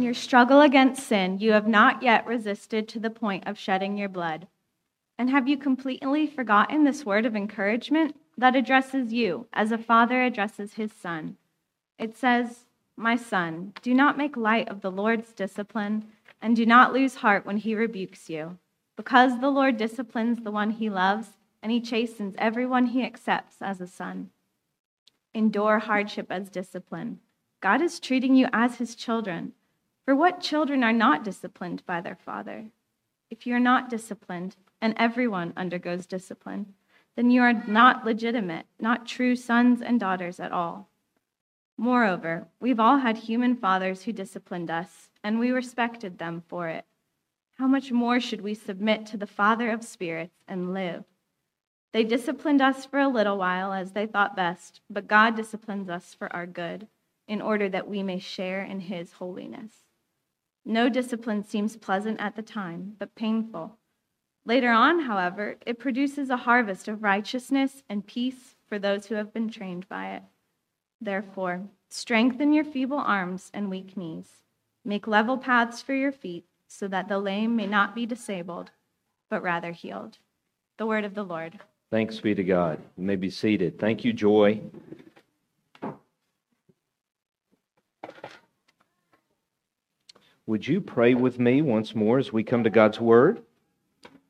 In your struggle against sin, you have not yet resisted to the point of shedding your blood. And have you completely forgotten this word of encouragement that addresses you as a father addresses his son? It says, My son, do not make light of the Lord's discipline, and do not lose heart when he rebukes you, because the Lord disciplines the one he loves, and he chastens everyone he accepts as a son. Endure hardship as discipline. God is treating you as his children. For what children are not disciplined by their father? If you are not disciplined, and everyone undergoes discipline, then you are not legitimate, not true sons and daughters at all. Moreover, we've all had human fathers who disciplined us, and we respected them for it. How much more should we submit to the Father of spirits and live? They disciplined us for a little while as they thought best, but God disciplines us for our good, in order that we may share in his holiness. No discipline seems pleasant at the time, but painful. Later on, however, it produces a harvest of righteousness and peace for those who have been trained by it. Therefore, strengthen your feeble arms and weak knees. Make level paths for your feet, so that the lame may not be disabled, but rather healed. The word of the Lord. Thanks be to God. You may be seated. Thank you, Joy. Would you pray with me once more as we come to God's Word?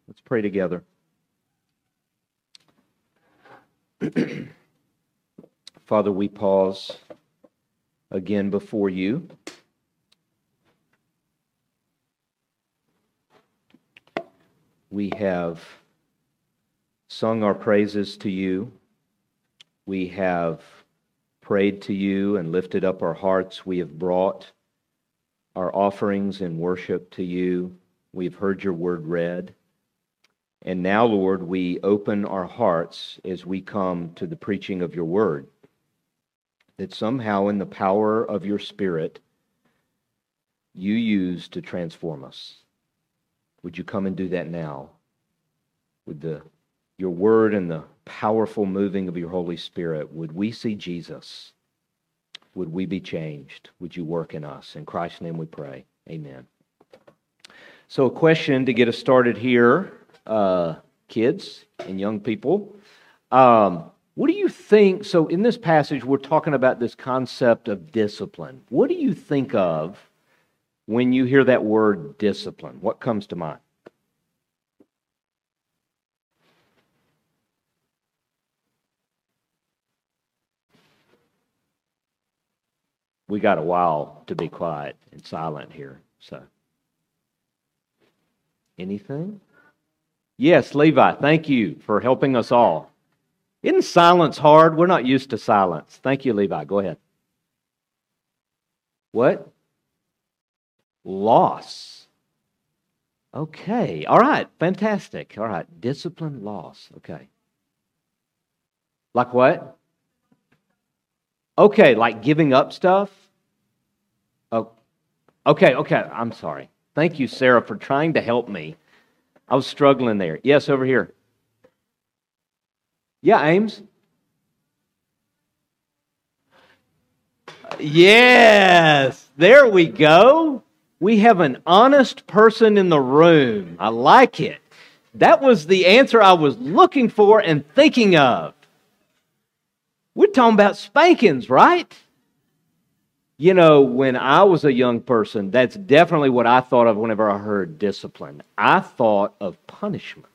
Let's pray together. Father, we pause again before you. We have sung our praises to you. We have prayed to you and lifted up our hearts. We have brought our offerings in worship to you. We've heard your word read. And now, Lord, we open our hearts as we come to the preaching of your word. That somehow, in the power of your Spirit, you use to transform us. Would you come and do that now? With the, your word and the powerful moving of your Holy Spirit, would we see Jesus? Would we be changed? Would you work in us? In Christ's name we pray. Amen. So, a question to get us started here uh, kids and young people. Um, what do you think? So, in this passage, we're talking about this concept of discipline. What do you think of when you hear that word discipline? What comes to mind? We got a while to be quiet and silent here, so. Anything? Yes, Levi, thank you for helping us all. Isn't silence hard? We're not used to silence. Thank you, Levi. Go ahead. What? Loss. Okay. All right. Fantastic. All right. Discipline, loss. Okay. Like what? Okay, like giving up stuff? Oh, okay, okay. I'm sorry. Thank you, Sarah, for trying to help me. I was struggling there. Yes, over here. Yeah, Ames. Yes, there we go. We have an honest person in the room. I like it. That was the answer I was looking for and thinking of. We're talking about spankings, right? You know, when I was a young person, that's definitely what I thought of whenever I heard discipline. I thought of punishment.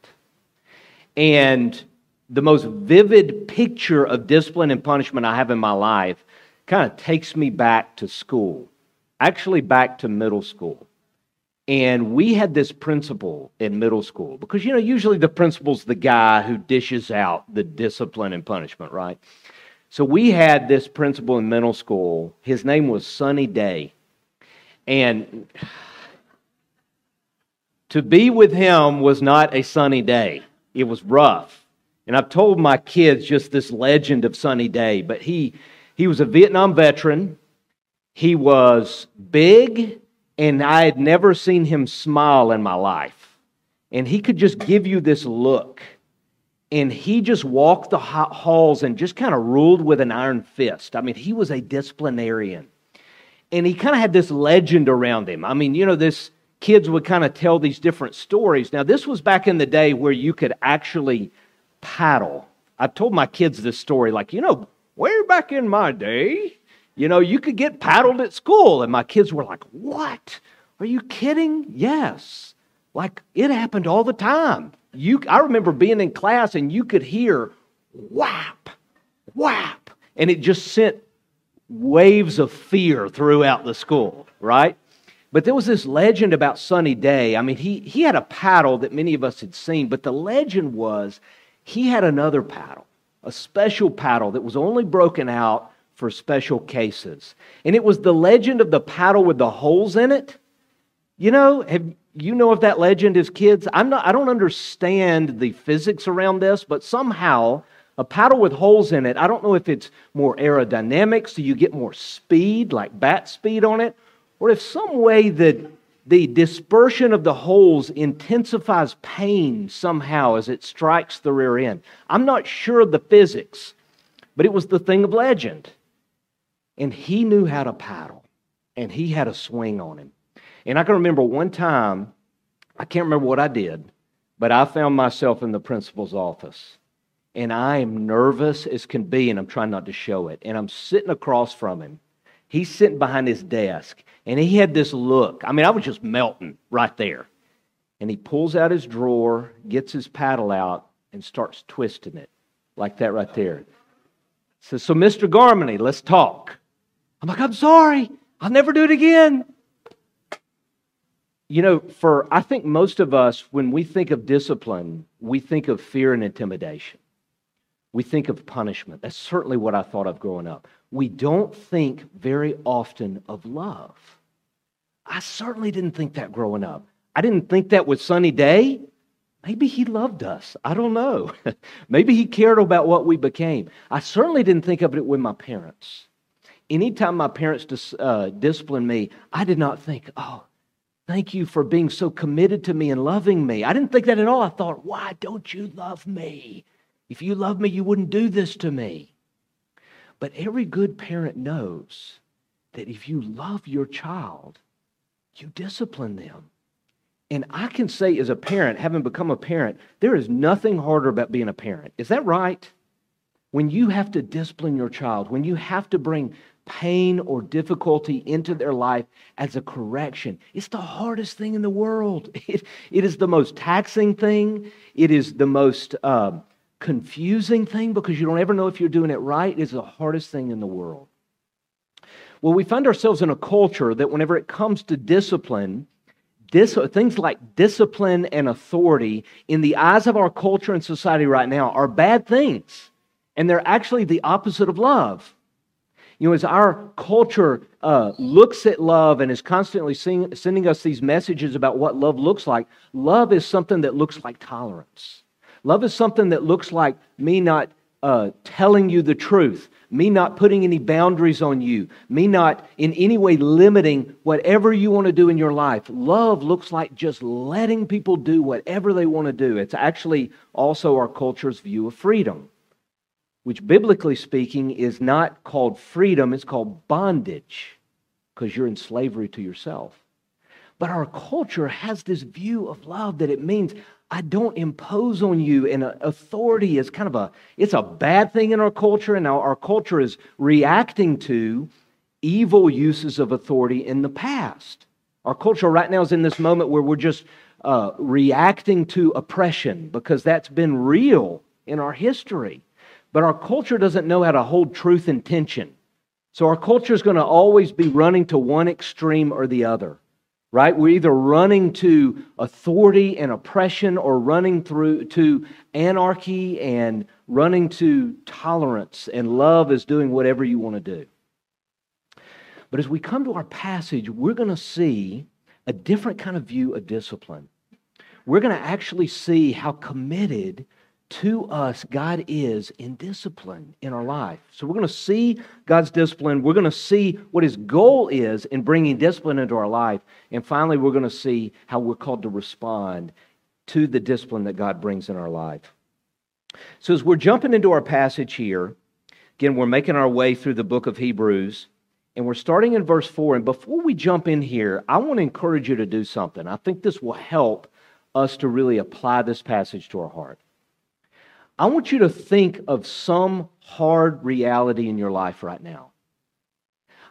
And the most vivid picture of discipline and punishment I have in my life kind of takes me back to school, actually, back to middle school. And we had this principal in middle school because, you know, usually the principal's the guy who dishes out the discipline and punishment, right? So we had this principal in middle school. His name was Sunny Day. And to be with him was not a sunny day, it was rough. And I've told my kids just this legend of Sunny Day, but he, he was a Vietnam veteran. He was big, and I had never seen him smile in my life. And he could just give you this look and he just walked the halls and just kind of ruled with an iron fist. I mean, he was a disciplinarian. And he kind of had this legend around him. I mean, you know, this kids would kind of tell these different stories. Now, this was back in the day where you could actually paddle. I've told my kids this story, like, you know, way back in my day, you know, you could get paddled at school. And my kids were like, What? Are you kidding? Yes. Like it happened all the time. You, I remember being in class and you could hear whap, whap, and it just sent waves of fear throughout the school, right? But there was this legend about Sunny Day. I mean, he, he had a paddle that many of us had seen, but the legend was he had another paddle, a special paddle that was only broken out for special cases. And it was the legend of the paddle with the holes in it. You know, have you know of that legend as kids? I'm not I don't understand the physics around this, but somehow a paddle with holes in it, I don't know if it's more aerodynamic, so you get more speed, like bat speed on it, or if some way that the dispersion of the holes intensifies pain somehow as it strikes the rear end. I'm not sure of the physics, but it was the thing of legend. And he knew how to paddle, and he had a swing on him. And I can remember one time, I can't remember what I did, but I found myself in the principal's office. And I am nervous as can be, and I'm trying not to show it. And I'm sitting across from him. He's sitting behind his desk, and he had this look. I mean, I was just melting right there. And he pulls out his drawer, gets his paddle out, and starts twisting it like that right there. Says, So, Mr. Garmany, let's talk. I'm like, I'm sorry. I'll never do it again. You know, for I think most of us, when we think of discipline, we think of fear and intimidation. We think of punishment. That's certainly what I thought of growing up. We don't think very often of love. I certainly didn't think that growing up. I didn't think that with Sunny Day. Maybe he loved us. I don't know. Maybe he cared about what we became. I certainly didn't think of it with my parents. Anytime my parents dis, uh, disciplined me, I did not think, oh, Thank you for being so committed to me and loving me. I didn't think that at all. I thought, why don't you love me? If you love me, you wouldn't do this to me. But every good parent knows that if you love your child, you discipline them. And I can say, as a parent, having become a parent, there is nothing harder about being a parent. Is that right? When you have to discipline your child, when you have to bring pain or difficulty into their life as a correction. It's the hardest thing in the world. It, it is the most taxing thing. It is the most uh, confusing thing because you don't ever know if you're doing it right. It is the hardest thing in the world. Well, we find ourselves in a culture that whenever it comes to discipline, dis- things like discipline and authority, in the eyes of our culture and society right now, are bad things. And they're actually the opposite of love. You know, as our culture uh, looks at love and is constantly sending us these messages about what love looks like, love is something that looks like tolerance. Love is something that looks like me not uh, telling you the truth, me not putting any boundaries on you, me not in any way limiting whatever you want to do in your life. Love looks like just letting people do whatever they want to do. It's actually also our culture's view of freedom which biblically speaking is not called freedom, it's called bondage because you're in slavery to yourself. But our culture has this view of love that it means I don't impose on you, and authority is kind of a it's a bad thing in our culture, and now our culture is reacting to evil uses of authority in the past. Our culture right now is in this moment where we're just uh, reacting to oppression because that's been real in our history. But our culture doesn't know how to hold truth in tension. So our culture is going to always be running to one extreme or the other, right? We're either running to authority and oppression or running through to anarchy and running to tolerance and love is doing whatever you want to do. But as we come to our passage, we're going to see a different kind of view of discipline. We're going to actually see how committed to us God is in discipline in our life. So we're going to see God's discipline. We're going to see what his goal is in bringing discipline into our life. And finally, we're going to see how we're called to respond to the discipline that God brings in our life. So as we're jumping into our passage here, again, we're making our way through the book of Hebrews. And we're starting in verse 4. And before we jump in here, I want to encourage you to do something. I think this will help us to really apply this passage to our heart. I want you to think of some hard reality in your life right now.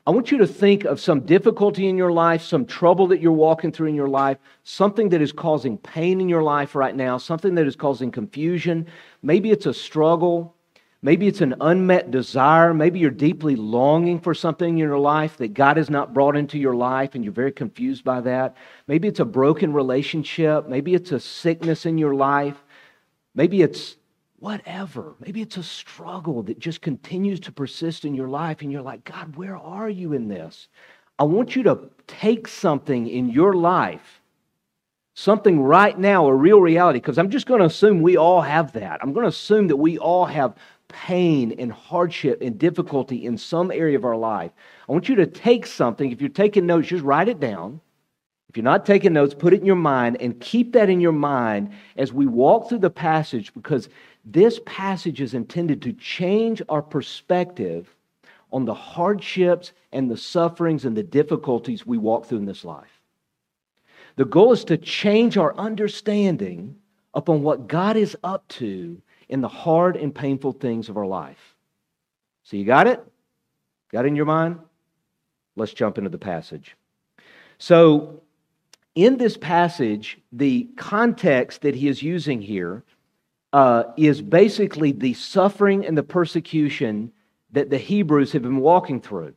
I want you to think of some difficulty in your life, some trouble that you're walking through in your life, something that is causing pain in your life right now, something that is causing confusion. Maybe it's a struggle. Maybe it's an unmet desire. Maybe you're deeply longing for something in your life that God has not brought into your life and you're very confused by that. Maybe it's a broken relationship. Maybe it's a sickness in your life. Maybe it's whatever. Maybe it's a struggle that just continues to persist in your life, and you're like, God, where are you in this? I want you to take something in your life, something right now, a real reality, because I'm just going to assume we all have that. I'm going to assume that we all have pain and hardship and difficulty in some area of our life. I want you to take something. If you're taking notes, just write it down. If you're not taking notes, put it in your mind and keep that in your mind as we walk through the passage because this passage is intended to change our perspective on the hardships and the sufferings and the difficulties we walk through in this life. The goal is to change our understanding upon what God is up to in the hard and painful things of our life. So, you got it? Got it in your mind? Let's jump into the passage. So, in this passage, the context that he is using here uh, is basically the suffering and the persecution that the Hebrews have been walking through.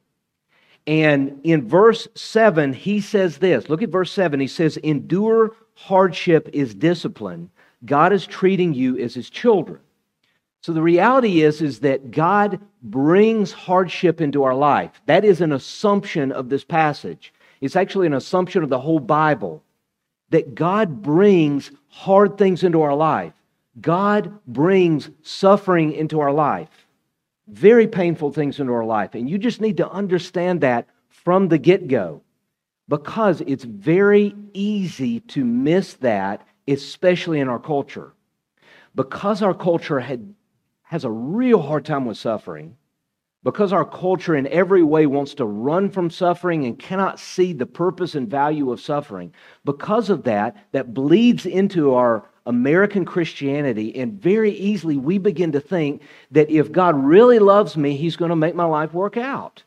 And in verse 7, he says this look at verse 7. He says, Endure hardship is discipline. God is treating you as his children. So the reality is, is that God brings hardship into our life. That is an assumption of this passage. It's actually an assumption of the whole Bible that God brings hard things into our life. God brings suffering into our life, very painful things into our life. And you just need to understand that from the get go because it's very easy to miss that, especially in our culture. Because our culture had, has a real hard time with suffering, because our culture in every way wants to run from suffering and cannot see the purpose and value of suffering, because of that, that bleeds into our American Christianity, and very easily we begin to think that if God really loves me, He's going to make my life work out.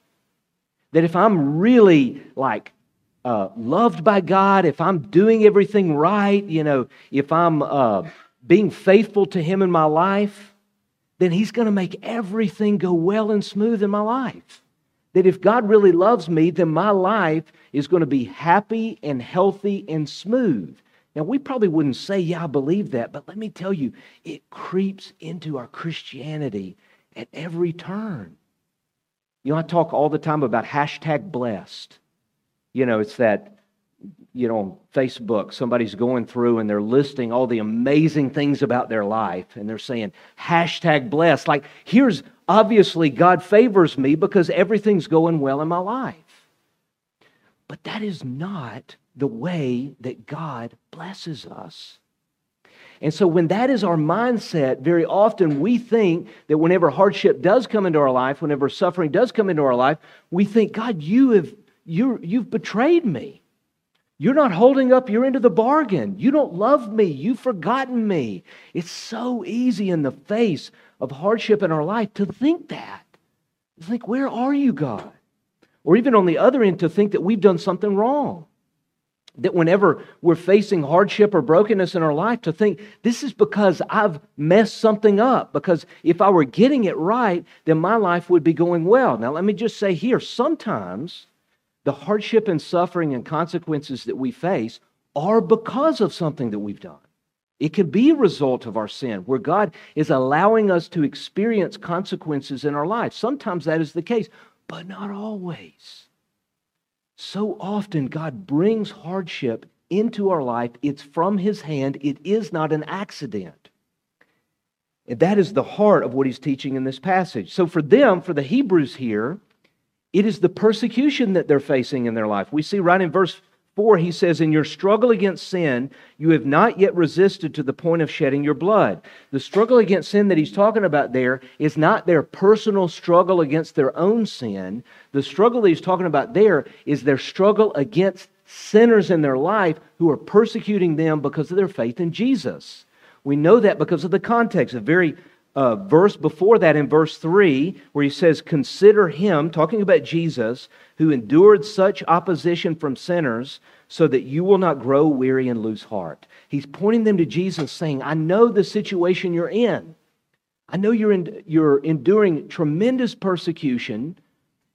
That if I'm really like uh, loved by God, if I'm doing everything right, you know, if I'm uh, being faithful to Him in my life, then He's going to make everything go well and smooth in my life. That if God really loves me, then my life is going to be happy and healthy and smooth. Now, we probably wouldn't say, yeah, I believe that, but let me tell you, it creeps into our Christianity at every turn. You know, I talk all the time about hashtag blessed. You know, it's that, you know, on Facebook, somebody's going through and they're listing all the amazing things about their life and they're saying hashtag blessed. Like, here's obviously God favors me because everything's going well in my life. But that is not the way that God blesses us. And so, when that is our mindset, very often we think that whenever hardship does come into our life, whenever suffering does come into our life, we think, God, you have, you you've betrayed me. You're not holding up your end of the bargain. You don't love me. You've forgotten me. It's so easy in the face of hardship in our life to think that. To think, where are you, God? Or even on the other end, to think that we've done something wrong that whenever we're facing hardship or brokenness in our life, to think this is because I've messed something up. Because if I were getting it right, then my life would be going well. Now, let me just say here sometimes the hardship and suffering and consequences that we face are because of something that we've done. It could be a result of our sin, where God is allowing us to experience consequences in our life. Sometimes that is the case, but not always. So often, God brings hardship into our life. It's from His hand, it is not an accident. And that is the heart of what He's teaching in this passage. So, for them, for the Hebrews here, it is the persecution that they're facing in their life. We see right in verse 4, he says, In your struggle against sin, you have not yet resisted to the point of shedding your blood. The struggle against sin that he's talking about there is not their personal struggle against their own sin. The struggle that he's talking about there is their struggle against sinners in their life who are persecuting them because of their faith in Jesus. We know that because of the context. A very uh, verse before that in verse 3, where he says, Consider him, talking about Jesus, who endured such opposition from sinners, so that you will not grow weary and lose heart. He's pointing them to Jesus, saying, I know the situation you're in. I know you're, in, you're enduring tremendous persecution.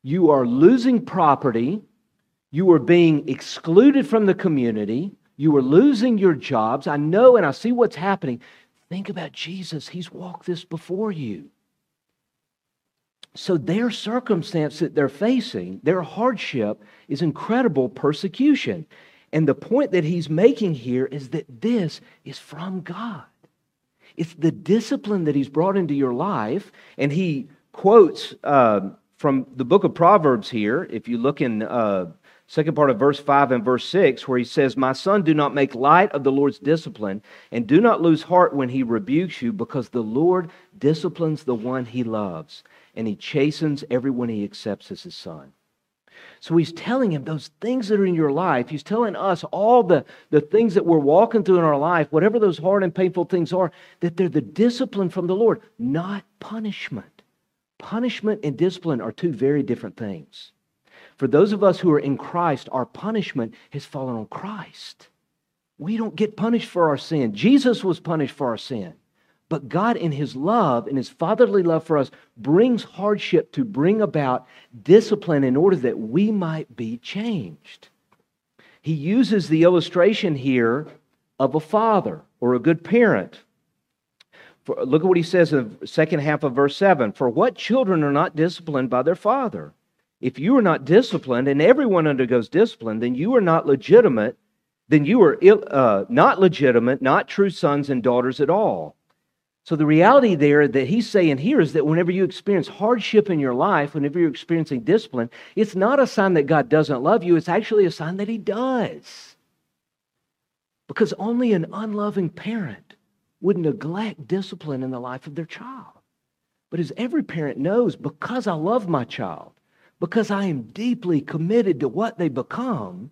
You are losing property. You are being excluded from the community. You are losing your jobs. I know and I see what's happening. Think about Jesus. He's walked this before you. So, their circumstance that they're facing, their hardship, is incredible persecution. And the point that he's making here is that this is from God. It's the discipline that he's brought into your life. And he quotes uh, from the book of Proverbs here. If you look in uh, second part of verse 5 and verse 6, where he says, My son, do not make light of the Lord's discipline, and do not lose heart when he rebukes you, because the Lord disciplines the one he loves, and he chastens everyone he accepts as his son. So he's telling him those things that are in your life. He's telling us all the, the things that we're walking through in our life, whatever those hard and painful things are, that they're the discipline from the Lord, not punishment. Punishment and discipline are two very different things. For those of us who are in Christ, our punishment has fallen on Christ. We don't get punished for our sin. Jesus was punished for our sin. But God, in His love, in His fatherly love for us, brings hardship to bring about discipline in order that we might be changed. He uses the illustration here of a father or a good parent. For, look at what he says in the second half of verse 7 For what children are not disciplined by their father? If you are not disciplined, and everyone undergoes discipline, then you are not legitimate, then you are Ill, uh, not legitimate, not true sons and daughters at all. So the reality there that he's saying here is that whenever you experience hardship in your life, whenever you're experiencing discipline, it's not a sign that God doesn't love you, it's actually a sign that he does. Because only an unloving parent would neglect discipline in the life of their child. But as every parent knows, because I love my child, because I am deeply committed to what they become,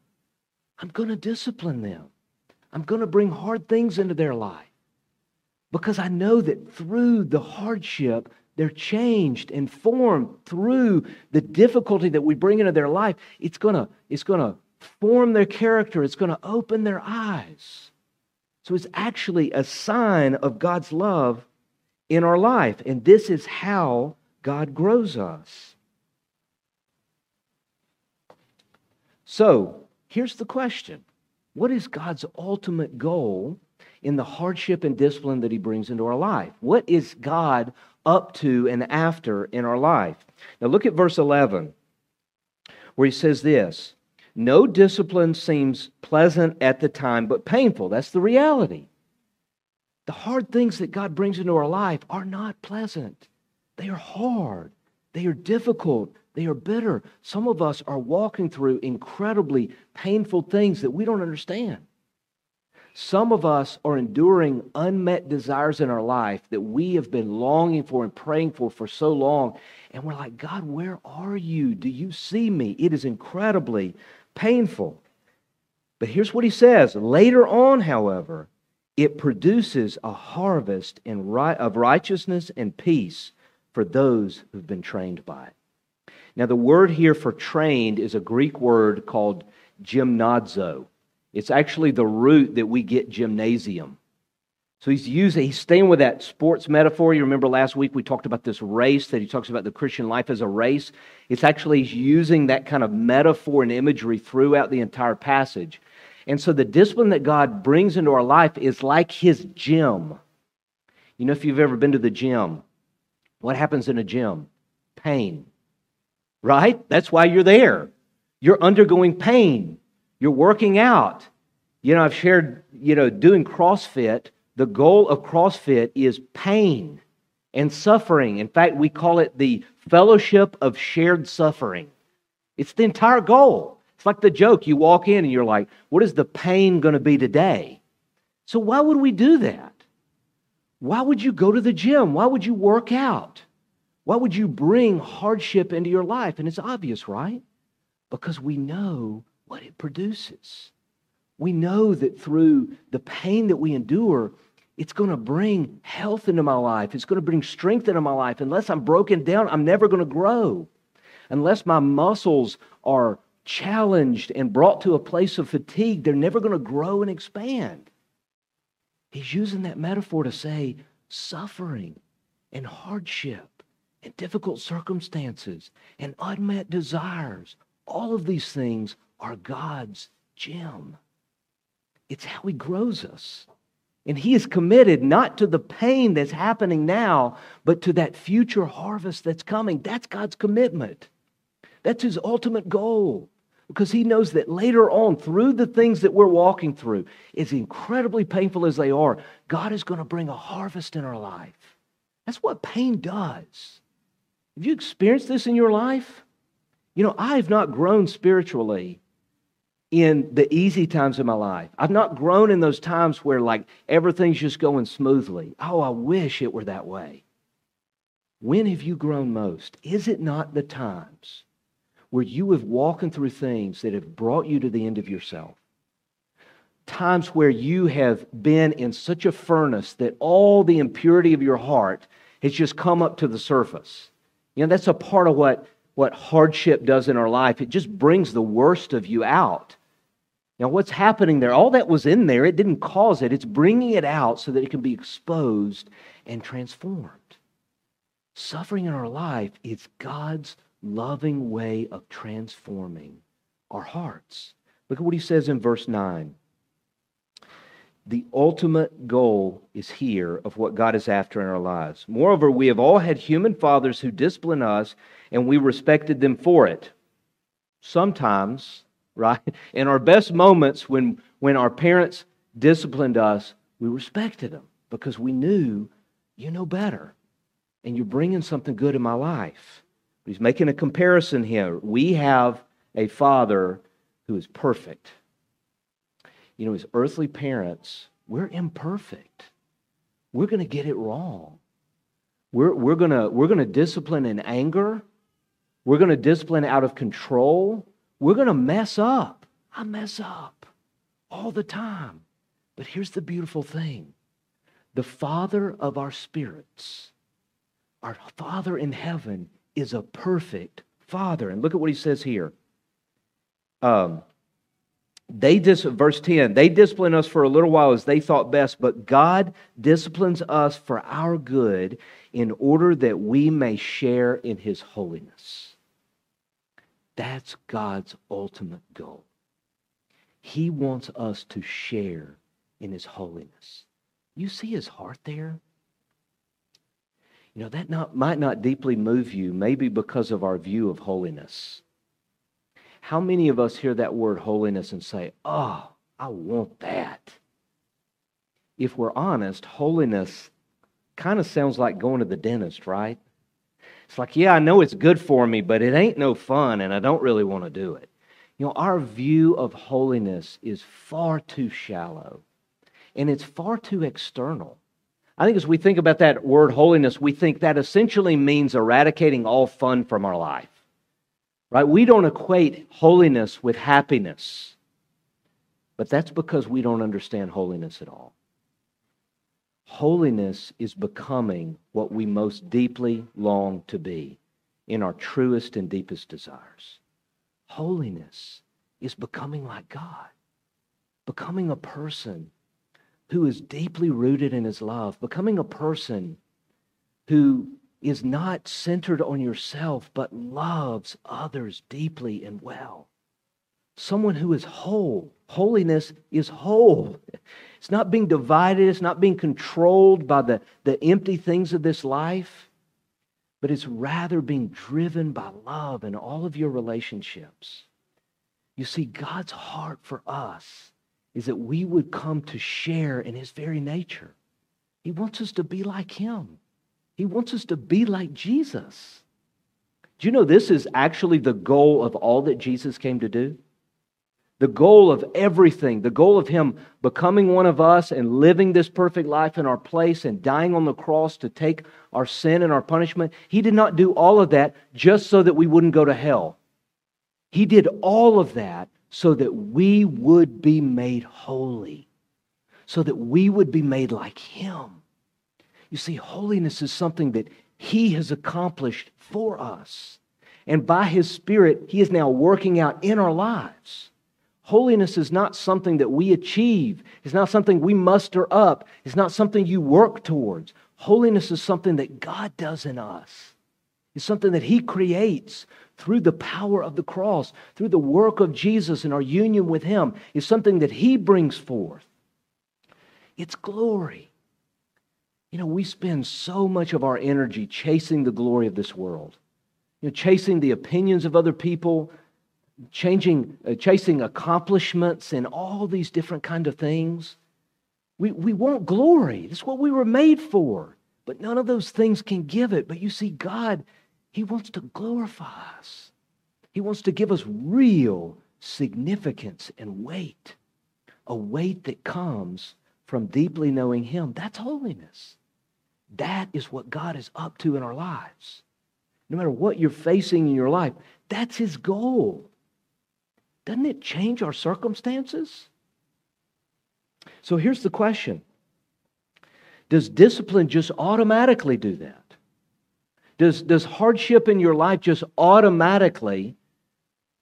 I'm going to discipline them. I'm going to bring hard things into their life because I know that through the hardship, they're changed and formed through the difficulty that we bring into their life. It's going to, it's going to form their character, it's going to open their eyes. So it's actually a sign of God's love in our life. And this is how God grows us. So here's the question What is God's ultimate goal in the hardship and discipline that He brings into our life? What is God up to and after in our life? Now look at verse 11, where He says this No discipline seems pleasant at the time, but painful. That's the reality. The hard things that God brings into our life are not pleasant. They are hard. They are difficult. They are bitter. Some of us are walking through incredibly painful things that we don't understand. Some of us are enduring unmet desires in our life that we have been longing for and praying for for so long. And we're like, God, where are you? Do you see me? It is incredibly painful. But here's what he says later on, however, it produces a harvest of righteousness and peace for those who've been trained by it. Now, the word here for trained is a Greek word called gymnazo. It's actually the root that we get gymnasium. So he's using, he's staying with that sports metaphor. You remember last week we talked about this race that he talks about the Christian life as a race. It's actually he's using that kind of metaphor and imagery throughout the entire passage. And so the discipline that God brings into our life is like his gym. You know, if you've ever been to the gym, what happens in a gym? Pain right? That's why you're there. You're undergoing pain. You're working out. You know, I've shared, you know, doing CrossFit, the goal of CrossFit is pain and suffering. In fact, we call it the fellowship of shared suffering. It's the entire goal. It's like the joke you walk in and you're like, what is the pain going to be today? So, why would we do that? Why would you go to the gym? Why would you work out? Why would you bring hardship into your life? And it's obvious, right? Because we know what it produces. We know that through the pain that we endure, it's going to bring health into my life. It's going to bring strength into my life. Unless I'm broken down, I'm never going to grow. Unless my muscles are challenged and brought to a place of fatigue, they're never going to grow and expand. He's using that metaphor to say suffering and hardship and difficult circumstances and unmet desires. All of these things are God's gem. It's how He grows us. And He is committed not to the pain that's happening now, but to that future harvest that's coming. That's God's commitment. That's His ultimate goal because he knows that later on, through the things that we're walking through, as incredibly painful as they are, God is going to bring a harvest in our life. That's what pain does. Have you experienced this in your life? You know, I have not grown spiritually in the easy times of my life. I've not grown in those times where, like, everything's just going smoothly. Oh, I wish it were that way. When have you grown most? Is it not the times where you have walking through things that have brought you to the end of yourself. Times where you have been in such a furnace that all the impurity of your heart has just come up to the surface. You know, that's a part of what, what hardship does in our life. It just brings the worst of you out. Now, what's happening there? All that was in there, it didn't cause it. It's bringing it out so that it can be exposed and transformed. Suffering in our life is God's loving way of transforming our hearts. Look at what he says in verse 9. The ultimate goal is here of what God is after in our lives. Moreover, we have all had human fathers who discipline us, and we respected them for it. Sometimes, right, in our best moments when, when our parents disciplined us, we respected them because we knew you know better and you're bringing something good in my life. He's making a comparison here. We have a father who is perfect. You know, his earthly parents, we're imperfect. We're going to get it wrong. We're, we're going we're going to discipline in anger. We're going to discipline out of control. We're going to mess up. I mess up all the time. But here's the beautiful thing the Father of our spirits, our Father in heaven, is a perfect father. And look at what he says here. Um, they dis- verse 10 they discipline us for a little while as they thought best but god disciplines us for our good in order that we may share in his holiness. That's god's ultimate goal. He wants us to share in his holiness. You see his heart there? You know, that not, might not deeply move you, maybe because of our view of holiness. How many of us hear that word holiness and say, oh, I want that? If we're honest, holiness kind of sounds like going to the dentist, right? It's like, yeah, I know it's good for me, but it ain't no fun, and I don't really want to do it. You know, our view of holiness is far too shallow, and it's far too external. I think as we think about that word holiness, we think that essentially means eradicating all fun from our life. Right? We don't equate holiness with happiness. But that's because we don't understand holiness at all. Holiness is becoming what we most deeply long to be in our truest and deepest desires. Holiness is becoming like God, becoming a person who is deeply rooted in his love, becoming a person who is not centered on yourself, but loves others deeply and well. Someone who is whole. Holiness is whole. It's not being divided, it's not being controlled by the, the empty things of this life, but it's rather being driven by love in all of your relationships. You see, God's heart for us is that we would come to share in his very nature. He wants us to be like him. He wants us to be like Jesus. Do you know this is actually the goal of all that Jesus came to do? the goal of everything, the goal of Him becoming one of us and living this perfect life in our place and dying on the cross to take our sin and our punishment, He did not do all of that just so that we wouldn't go to hell. He did all of that so that we would be made holy, so that we would be made like Him. You see, holiness is something that He has accomplished for us. And by His Spirit, He is now working out in our lives. Holiness is not something that we achieve. It's not something we muster up. It's not something you work towards. Holiness is something that God does in us. It's something that He creates through the power of the cross, through the work of Jesus and our union with Him. It's something that He brings forth. It's glory. You know, we spend so much of our energy chasing the glory of this world, you know, chasing the opinions of other people, changing, uh, chasing accomplishments and all these different kind of things. We, we want glory. That's what we were made for. But none of those things can give it. But you see, God, He wants to glorify us. He wants to give us real significance and weight, a weight that comes from deeply knowing Him. That's holiness. That is what God is up to in our lives. No matter what you're facing in your life, that's His goal doesn't it change our circumstances? So here's the question Does discipline just automatically do that? Does, does hardship in your life just automatically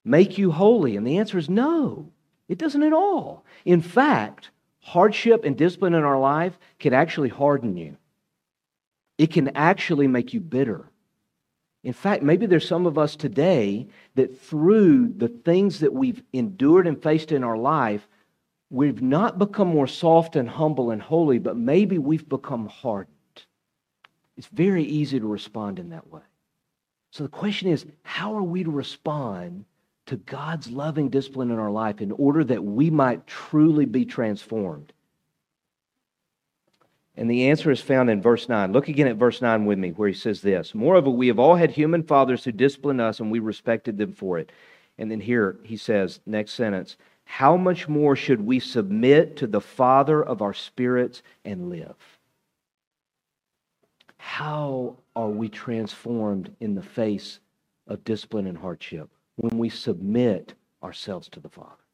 make you holy? And the answer is no, it doesn't at all. In fact, hardship and discipline in our life can actually harden you, it can actually make you bitter. In fact, maybe there's some of us today that through the things that we've endured and faced in our life, we've not become more soft and humble and holy, but maybe we've become hardened. It's very easy to respond in that way. So the question is how are we to respond to God's loving discipline in our life in order that we might truly be transformed? And the answer is found in verse 9. Look again at verse 9 with me, where he says this Moreover, we have all had human fathers who disciplined us, and we respected them for it. And then here he says, next sentence, How much more should we submit to the Father of our spirits and live? How are we transformed in the face of discipline and hardship? When we submit ourselves to the Father.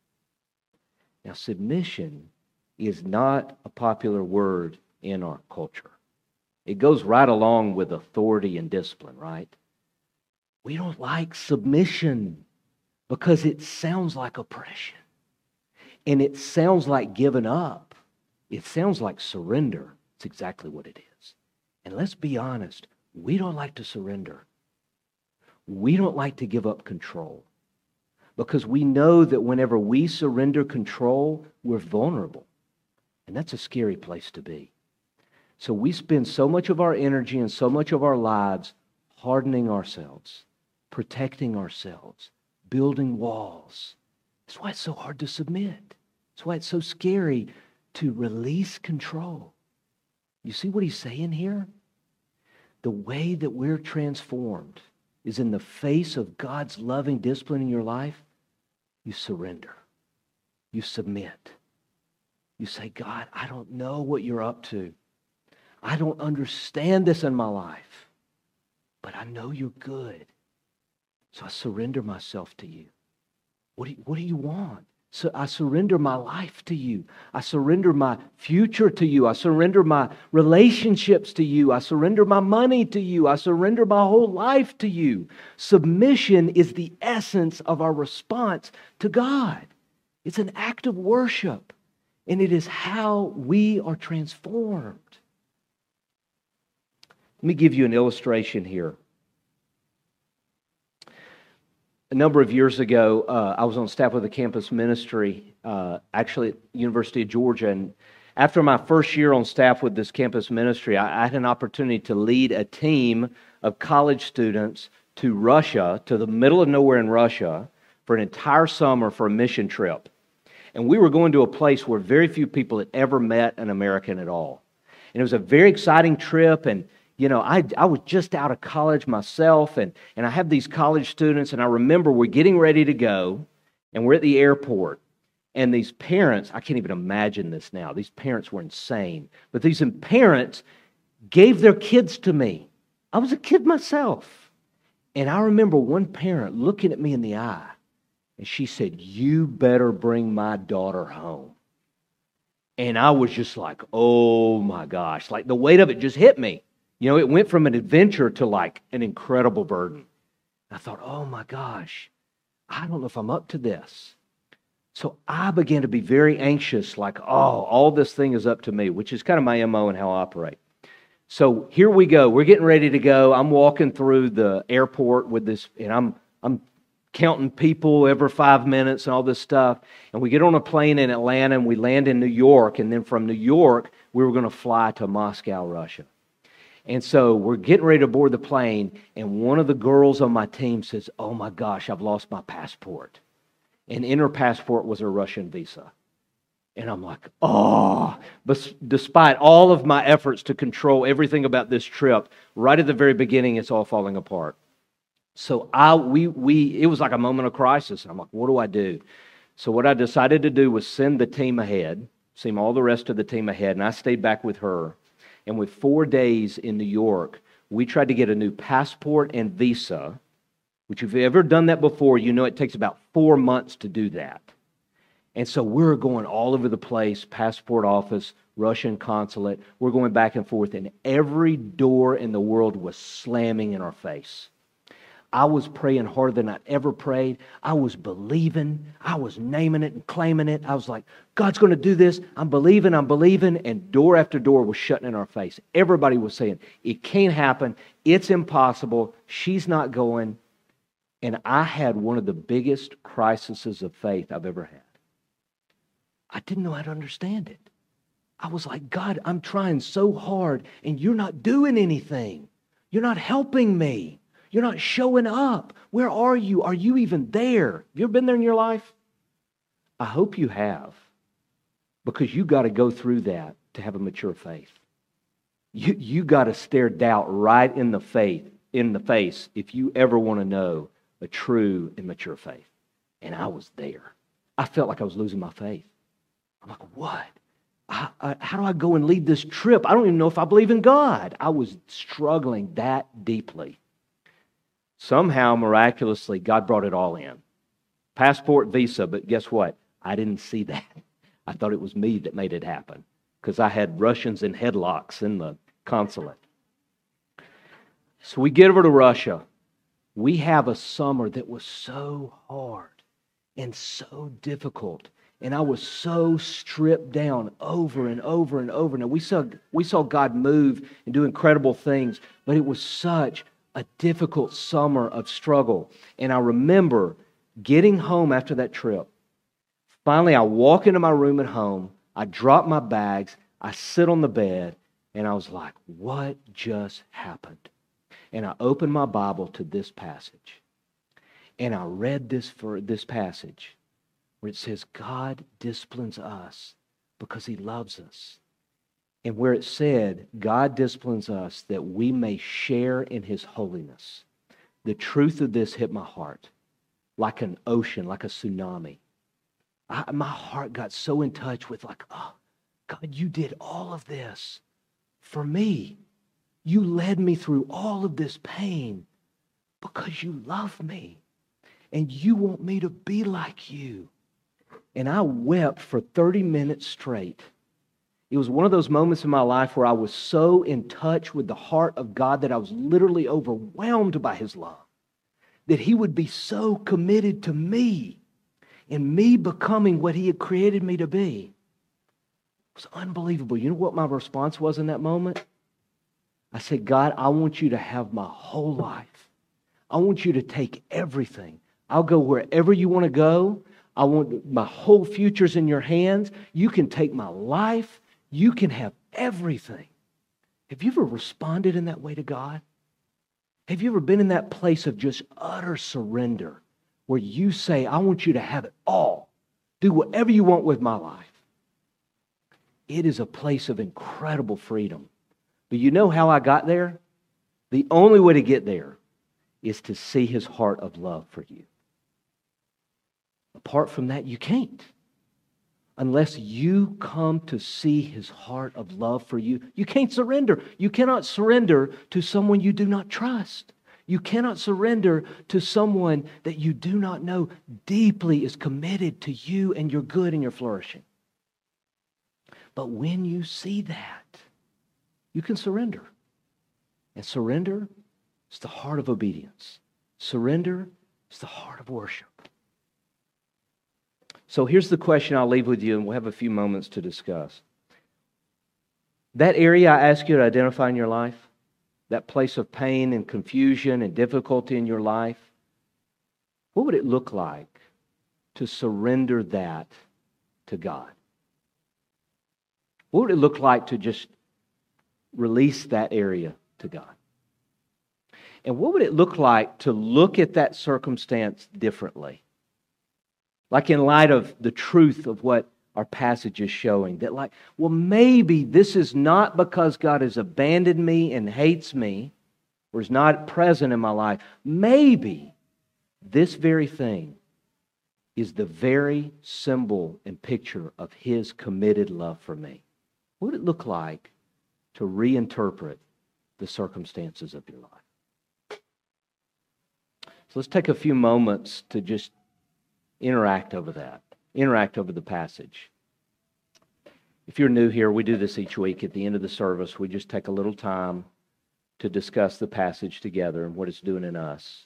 Now, submission is not a popular word in our culture. It goes right along with authority and discipline, right? We don't like submission because it sounds like oppression. And it sounds like giving up. It sounds like surrender. It's exactly what it is. And let's be honest, we don't like to surrender. We don't like to give up control because we know that whenever we surrender control, we're vulnerable. And that's a scary place to be. So we spend so much of our energy and so much of our lives hardening ourselves, protecting ourselves, building walls. That's why it's so hard to submit. That's why it's so scary to release control. You see what he's saying here? The way that we're transformed is in the face of God's loving discipline in your life. You surrender. You submit. You say, God, I don't know what you're up to. I don't understand this in my life, but I know you're good. So I surrender myself to you. What do you, what do you want? So I surrender my life to you. I surrender my future to you. I surrender my relationships to you. I surrender my money to you. I surrender my whole life to you. Submission is the essence of our response to God. It's an act of worship, and it is how we are transformed. Let me give you an illustration here. A number of years ago, uh, I was on staff with a campus ministry, uh, actually at University of Georgia, and after my first year on staff with this campus ministry, I, I had an opportunity to lead a team of college students to Russia, to the middle of nowhere in Russia, for an entire summer for a mission trip. And we were going to a place where very few people had ever met an American at all. And it was a very exciting trip, and you know, I, I was just out of college myself, and, and I have these college students, and I remember we're getting ready to go, and we're at the airport. And these parents, I can't even imagine this now. These parents were insane. But these parents gave their kids to me. I was a kid myself. And I remember one parent looking at me in the eye, and she said, You better bring my daughter home. And I was just like, Oh my gosh. Like the weight of it just hit me. You know, it went from an adventure to like an incredible burden. I thought, Oh my gosh, I don't know if I'm up to this. So I began to be very anxious, like, oh, all this thing is up to me, which is kind of my MO and how I operate. So here we go. We're getting ready to go. I'm walking through the airport with this, and I'm I'm counting people every five minutes and all this stuff. And we get on a plane in Atlanta and we land in New York. And then from New York, we were going to fly to Moscow, Russia. And so we're getting ready to board the plane, and one of the girls on my team says, Oh my gosh, I've lost my passport and in her passport was a Russian visa. And I'm like, oh, but despite all of my efforts to control everything about this trip, right at the very beginning, it's all falling apart. So I, we, we, it was like a moment of crisis. I'm like, what do I do? So what I decided to do was send the team ahead, send all the rest of the team ahead, and I stayed back with her. And with four days in New York, we tried to get a new passport and visa which if you've ever done that before, you know it takes about four months to do that. And so we're going all over the place passport office, Russian consulate. We're going back and forth, and every door in the world was slamming in our face. I was praying harder than I'd ever prayed. I was believing. I was naming it and claiming it. I was like, God's going to do this. I'm believing, I'm believing. And door after door was shutting in our face. Everybody was saying, It can't happen. It's impossible. She's not going. And I had one of the biggest crises of faith I've ever had. I didn't know how to understand it. I was like, God, I'm trying so hard, and you're not doing anything. You're not helping me. You're not showing up. Where are you? Are you even there? Have you ever been there in your life? I hope you have, because you got to go through that to have a mature faith. You, you got to stare doubt right in the faith, in the face, if you ever want to know a true and mature faith. And I was there. I felt like I was losing my faith. I'm like, what? I, I, how do I go and lead this trip? I don't even know if I believe in God. I was struggling that deeply. Somehow, miraculously, God brought it all in passport, visa, but guess what? I didn't see that. I thought it was me that made it happen because I had Russians in headlocks in the consulate. So we get over to Russia we have a summer that was so hard and so difficult. And I was so stripped down over and over and over. Now, we saw, we saw God move and do incredible things, but it was such a difficult summer of struggle. And I remember getting home after that trip. Finally, I walk into my room at home. I drop my bags. I sit on the bed. And I was like, what just happened? and I opened my Bible to this passage. And I read this for this passage where it says, God disciplines us because he loves us. And where it said, God disciplines us that we may share in his holiness. The truth of this hit my heart like an ocean, like a tsunami. I, my heart got so in touch with, like, oh, God, you did all of this for me. You led me through all of this pain because you love me and you want me to be like you. And I wept for 30 minutes straight. It was one of those moments in my life where I was so in touch with the heart of God that I was literally overwhelmed by his love. That he would be so committed to me and me becoming what he had created me to be. It was unbelievable. You know what my response was in that moment? I said, God, I want you to have my whole life. I want you to take everything. I'll go wherever you want to go. I want my whole future's in your hands. You can take my life. You can have everything. Have you ever responded in that way to God? Have you ever been in that place of just utter surrender where you say, I want you to have it all? Do whatever you want with my life. It is a place of incredible freedom. But you know how I got there? The only way to get there is to see his heart of love for you. Apart from that, you can't. Unless you come to see his heart of love for you, you can't surrender. You cannot surrender to someone you do not trust. You cannot surrender to someone that you do not know deeply is committed to you and your good and your flourishing. But when you see that, you can surrender. And surrender is the heart of obedience. Surrender is the heart of worship. So here's the question I'll leave with you, and we'll have a few moments to discuss. That area I ask you to identify in your life, that place of pain and confusion and difficulty in your life, what would it look like to surrender that to God? What would it look like to just release that area to God? And what would it look like to look at that circumstance differently? Like in light of the truth of what our passage is showing, that, like, well, maybe this is not because God has abandoned me and hates me or is not present in my life. Maybe this very thing is the very symbol and picture of His committed love for me. What would it look like to reinterpret the circumstances of your life? So let's take a few moments to just interact over that, interact over the passage. If you're new here, we do this each week at the end of the service. We just take a little time to discuss the passage together and what it's doing in us.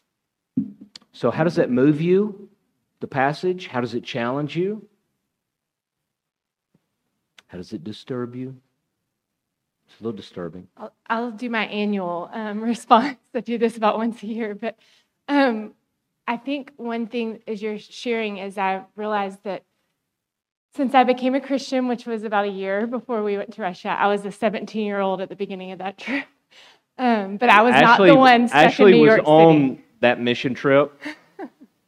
So, how does that move you, the passage? How does it challenge you? How does it disturb you? It's a little disturbing. I'll, I'll do my annual um, response. I do this about once a year, but um, I think one thing as you're sharing is I realized that since I became a Christian, which was about a year before we went to Russia, I was a 17 year old at the beginning of that trip. Um, but I was Ashley, not the one stuck Ashley in New was York on City. that mission trip.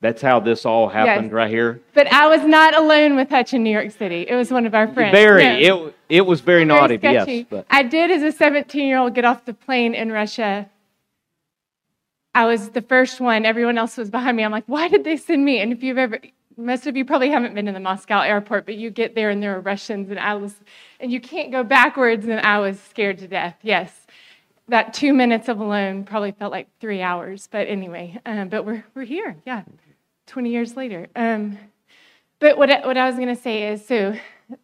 That's how this all happened Yes. right here. But I was not alone with Hutch in New York City. It was one of our friends. Very. No. It, it was very Very naughty, yes. But I did, as a 17 year old, get off the plane in Russia. I was the first one. Everyone else was behind me. I'm like, why did they send me? And if you've ever, most of you probably haven't been in the Moscow airport, but you get there and there are Russians, and I was, and you can't go backwards, and I was scared to death. Yes, that two minutes of alone probably felt like three hours. But anyway, um, but we're we're here. Yeah, 20 years later. Um, but what I, what I was going to say is, so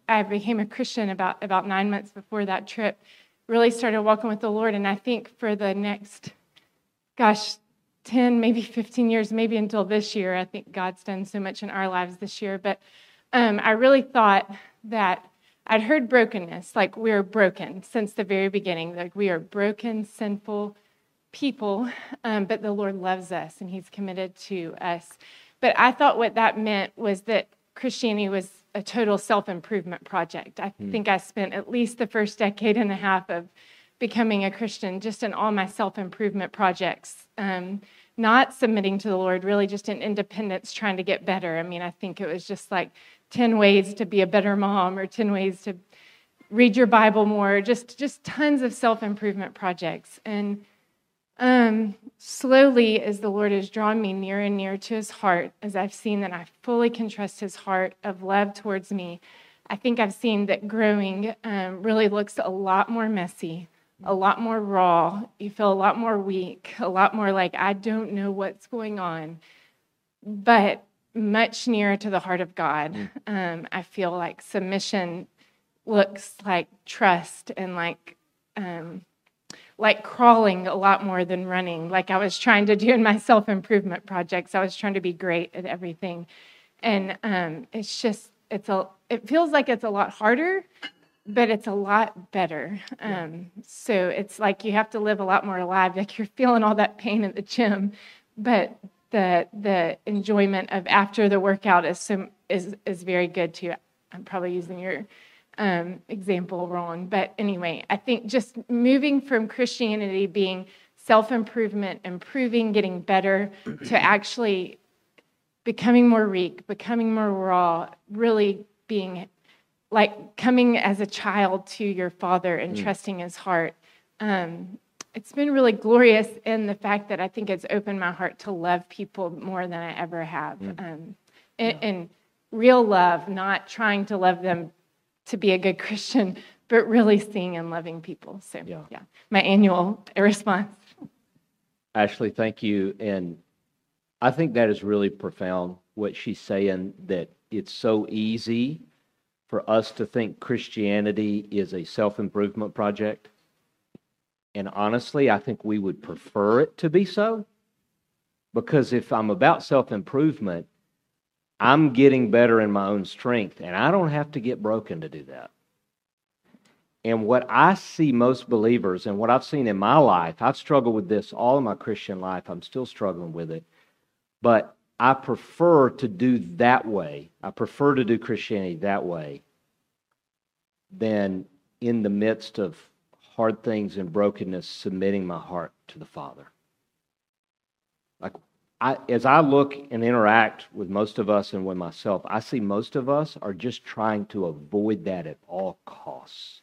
I became a Christian about about nine months before that trip. Really started walking with the Lord, and I think for the next, gosh, 10, maybe 15 years, maybe until this year. I think God's done so much in our lives this year. But um, I really thought that I'd heard brokenness, like we're broken since the very beginning. Like we are broken, sinful people, um, but the Lord loves us and He's committed to us. But I thought what that meant was that Christianity was a total self improvement project. I think I spent at least the first decade and a half of becoming a Christian just in all my self improvement projects. Um, not submitting to the Lord, really just in independence, trying to get better. I mean, I think it was just like 10 ways to be a better mom or 10 ways to read your Bible more, just, just tons of self improvement projects. And um, slowly, as the Lord has drawn me near and near to his heart, as I've seen that I fully can trust his heart of love towards me, I think I've seen that growing um, really looks a lot more messy, a lot more raw. You feel a lot more weak, a lot more like, I don't know what's going on. But much nearer to the heart of God. Um, I feel like submission looks like trust and like um, like crawling a lot more than running, like I was trying to do in my self improvement projects. I was trying to be great at everything, and um, it's just it's a it feels like it's a lot harder, but it's a lot better. Um, so it's like you have to live a lot more alive. Like you're feeling all that pain at the gym, but the the enjoyment of after the workout is so is is very good too. I'm probably using your um, example wrong, but anyway, I think just moving from Christianity being self improvement, improving, getting better, to actually becoming more weak, becoming more raw, really being like coming as a child to your father and trusting his heart. Um, it's been really glorious in the fact that I think it's opened my heart to love people more than I ever have. Um, and, and real love, not trying to love them to be a good Christian, but really seeing and loving people. So, Yeah. yeah, my annual response. Ashley, thank you. And I think that is really profound what she's saying that it's so easy for us to think Christianity is a self improvement project. And honestly, I think we would prefer it to be so. Because if I'm about self improvement, I'm getting better in my own strength, and I don't have to get broken to do that. And what I see most believers and what I've seen in my life, I've struggled with this all of my Christian life. I'm still struggling with it. But I prefer to do that way. I prefer to do Christianity that way than in the midst of hard things and brokenness, submitting my heart to the Father. Like, I, as I look and interact with most of us and with myself, I see most of us are just trying to avoid that at all costs.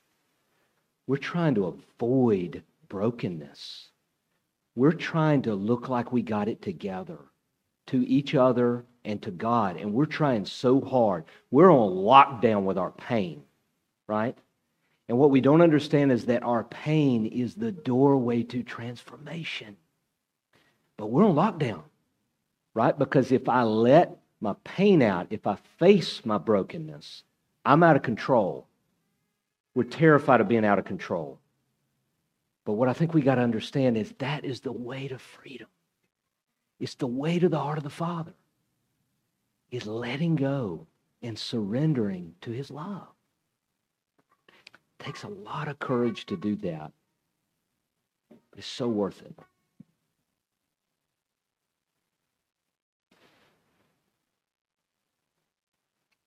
We're trying to avoid brokenness. We're trying to look like we got it together to each other and to God. And we're trying so hard. We're on lockdown with our pain, right? And what we don't understand is that our pain is the doorway to transformation. But we're on lockdown, right? Because if I let my pain out, if I face my brokenness, I'm out of control. We're terrified of being out of control. But what I think we got to understand is that is the way to freedom. It's the way to the heart of the Father. Is letting go and surrendering to his love. It takes a lot of courage to do that. But it's so worth it.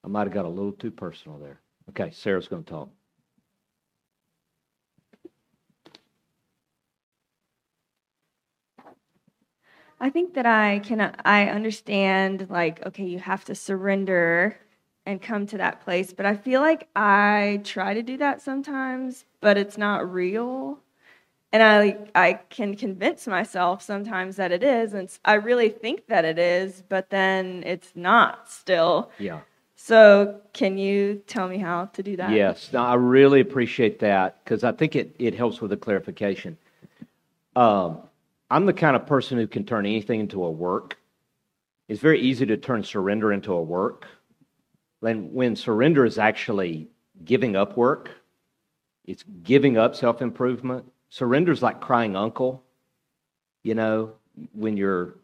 I might have got a little too personal there. Okay, Sarah's going to talk. I think that I can I understand like okay you have to surrender and come to that place but I feel like I try to do that sometimes but it's not real and I I can convince myself sometimes that it is and I really think that it is but then it's not still Yeah. so can you tell me how to do that Yes, no, I really appreciate that because I think it, it helps with the clarification. Um, I'm the kind of person who can turn anything into a work. It's very easy to turn surrender into a work. When, when surrender is actually giving up work, it's giving up self improvement. Surrender is like crying uncle. You know, when your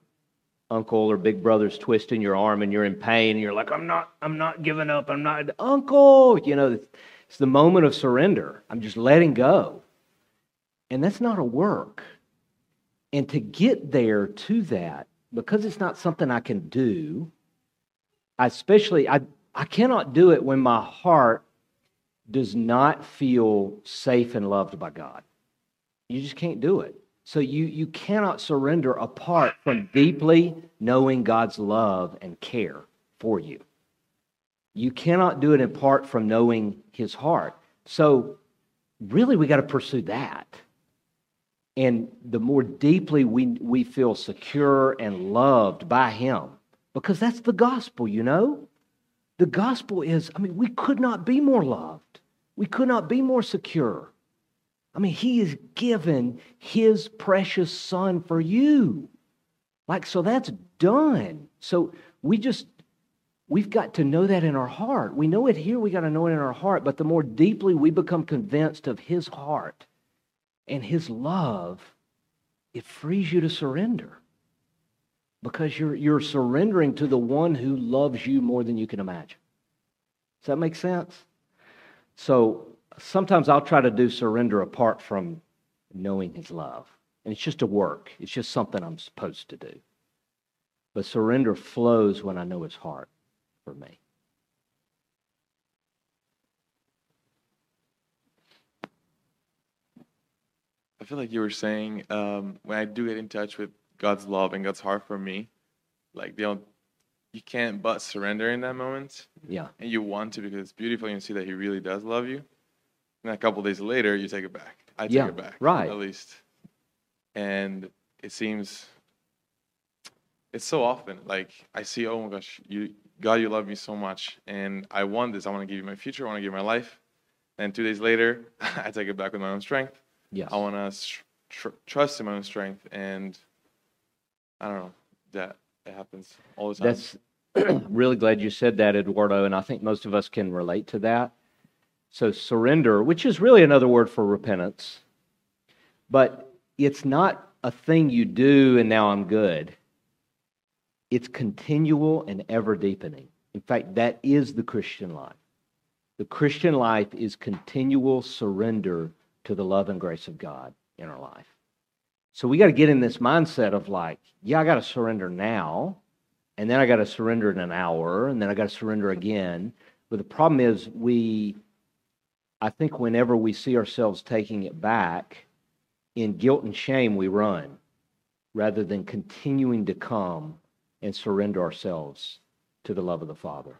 uncle or big brother's twisting your arm and you're in pain and you're like, I'm not, I'm not giving up. I'm not, uncle. You know, it's the moment of surrender. I'm just letting go. And that's not a work. And to get there to that, because it's not something I can do, I especially, I, I cannot do it when my heart does not feel safe and loved by God. You just can't do it. So you, you cannot surrender apart from deeply knowing God's love and care for you. You cannot do it apart from knowing his heart. So really we got to pursue that. And the more deeply we, we feel secure and loved by him, because that's the gospel, you know? The gospel is, I mean, we could not be more loved. We could not be more secure. I mean, he has given his precious son for you. Like, so that's done. So we just, we've got to know that in our heart. We know it here, we got to know it in our heart. But the more deeply we become convinced of his heart and his love, it frees you to surrender. Because you're, you're surrendering to the one who loves you more than you can imagine. Does that make sense? So sometimes I'll try to do surrender apart from knowing his love. And it's just a work, it's just something I'm supposed to do. But surrender flows when I know his heart for me. Feel like you were saying um, when I do get in touch with God's love and God's heart for me, like they don't, you can't but surrender in that moment, Yeah. and you want to because it's beautiful. and You see that He really does love you. And a couple days later, you take it back. I take Yeah, it back, right. At least, and it seems it's so often like I see. Oh my gosh, you God, you love me so much, and I want this. I want to give you my future. I want to give you my life. And two days later, I take it back with my own strength. Yes. I want to tr- trust in my own strength, and I don't know that it happens all the time. That's really glad you said that, Eduardo, and I think most of us can relate to that. So, surrender, which is really another word for repentance, but it's not a thing you do and now I'm good. It's continual and ever deepening. In fact, that is the Christian life. The Christian life is continual surrender to the love and grace of God in our life. So we got to get in this mindset of like, yeah, I got to surrender now, and then I got to surrender in an hour, and then I got to surrender again. But the problem is, we, I think, whenever we see ourselves taking it back, in guilt and shame, we run rather than continuing to come and surrender ourselves to the love of the Father.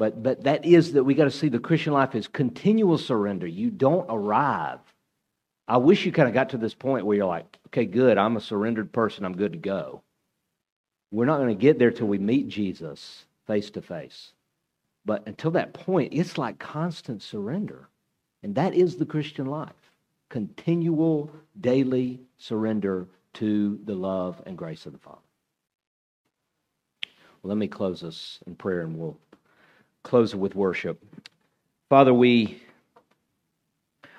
But, but that is that we got to see the Christian life is continual surrender. You don't arrive. I wish you kind of got to this point where you're like, okay, good, I'm a surrendered person, I'm good to go. We're not going to get there till we meet Jesus face to face. But until that point, it's like constant surrender. And that is the Christian life continual, daily surrender to the love and grace of the Father. Well, let me close this in prayer and we'll close it with worship. Father, we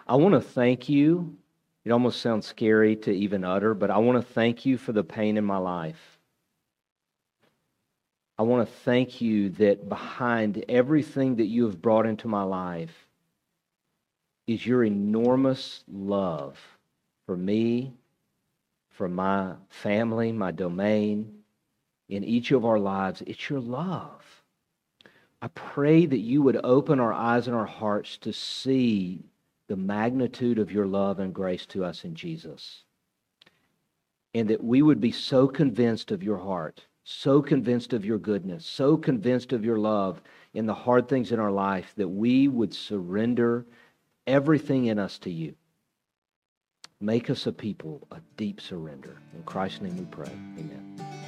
I want to thank you. It almost sounds scary to even utter, but I want to thank you for the pain in my life. I want to thank you that behind everything that you have brought into my life is your enormous love for me, for my family, my domain, in each of our lives. It's your love. I pray that you would open our eyes and our hearts to see the magnitude of your love and grace to us in Jesus. And that we would be so convinced of your heart, so convinced of your goodness, so convinced of your love in the hard things in our life that we would surrender everything in us to you. Make us a people of deep surrender. In Christ's name we pray. Amen.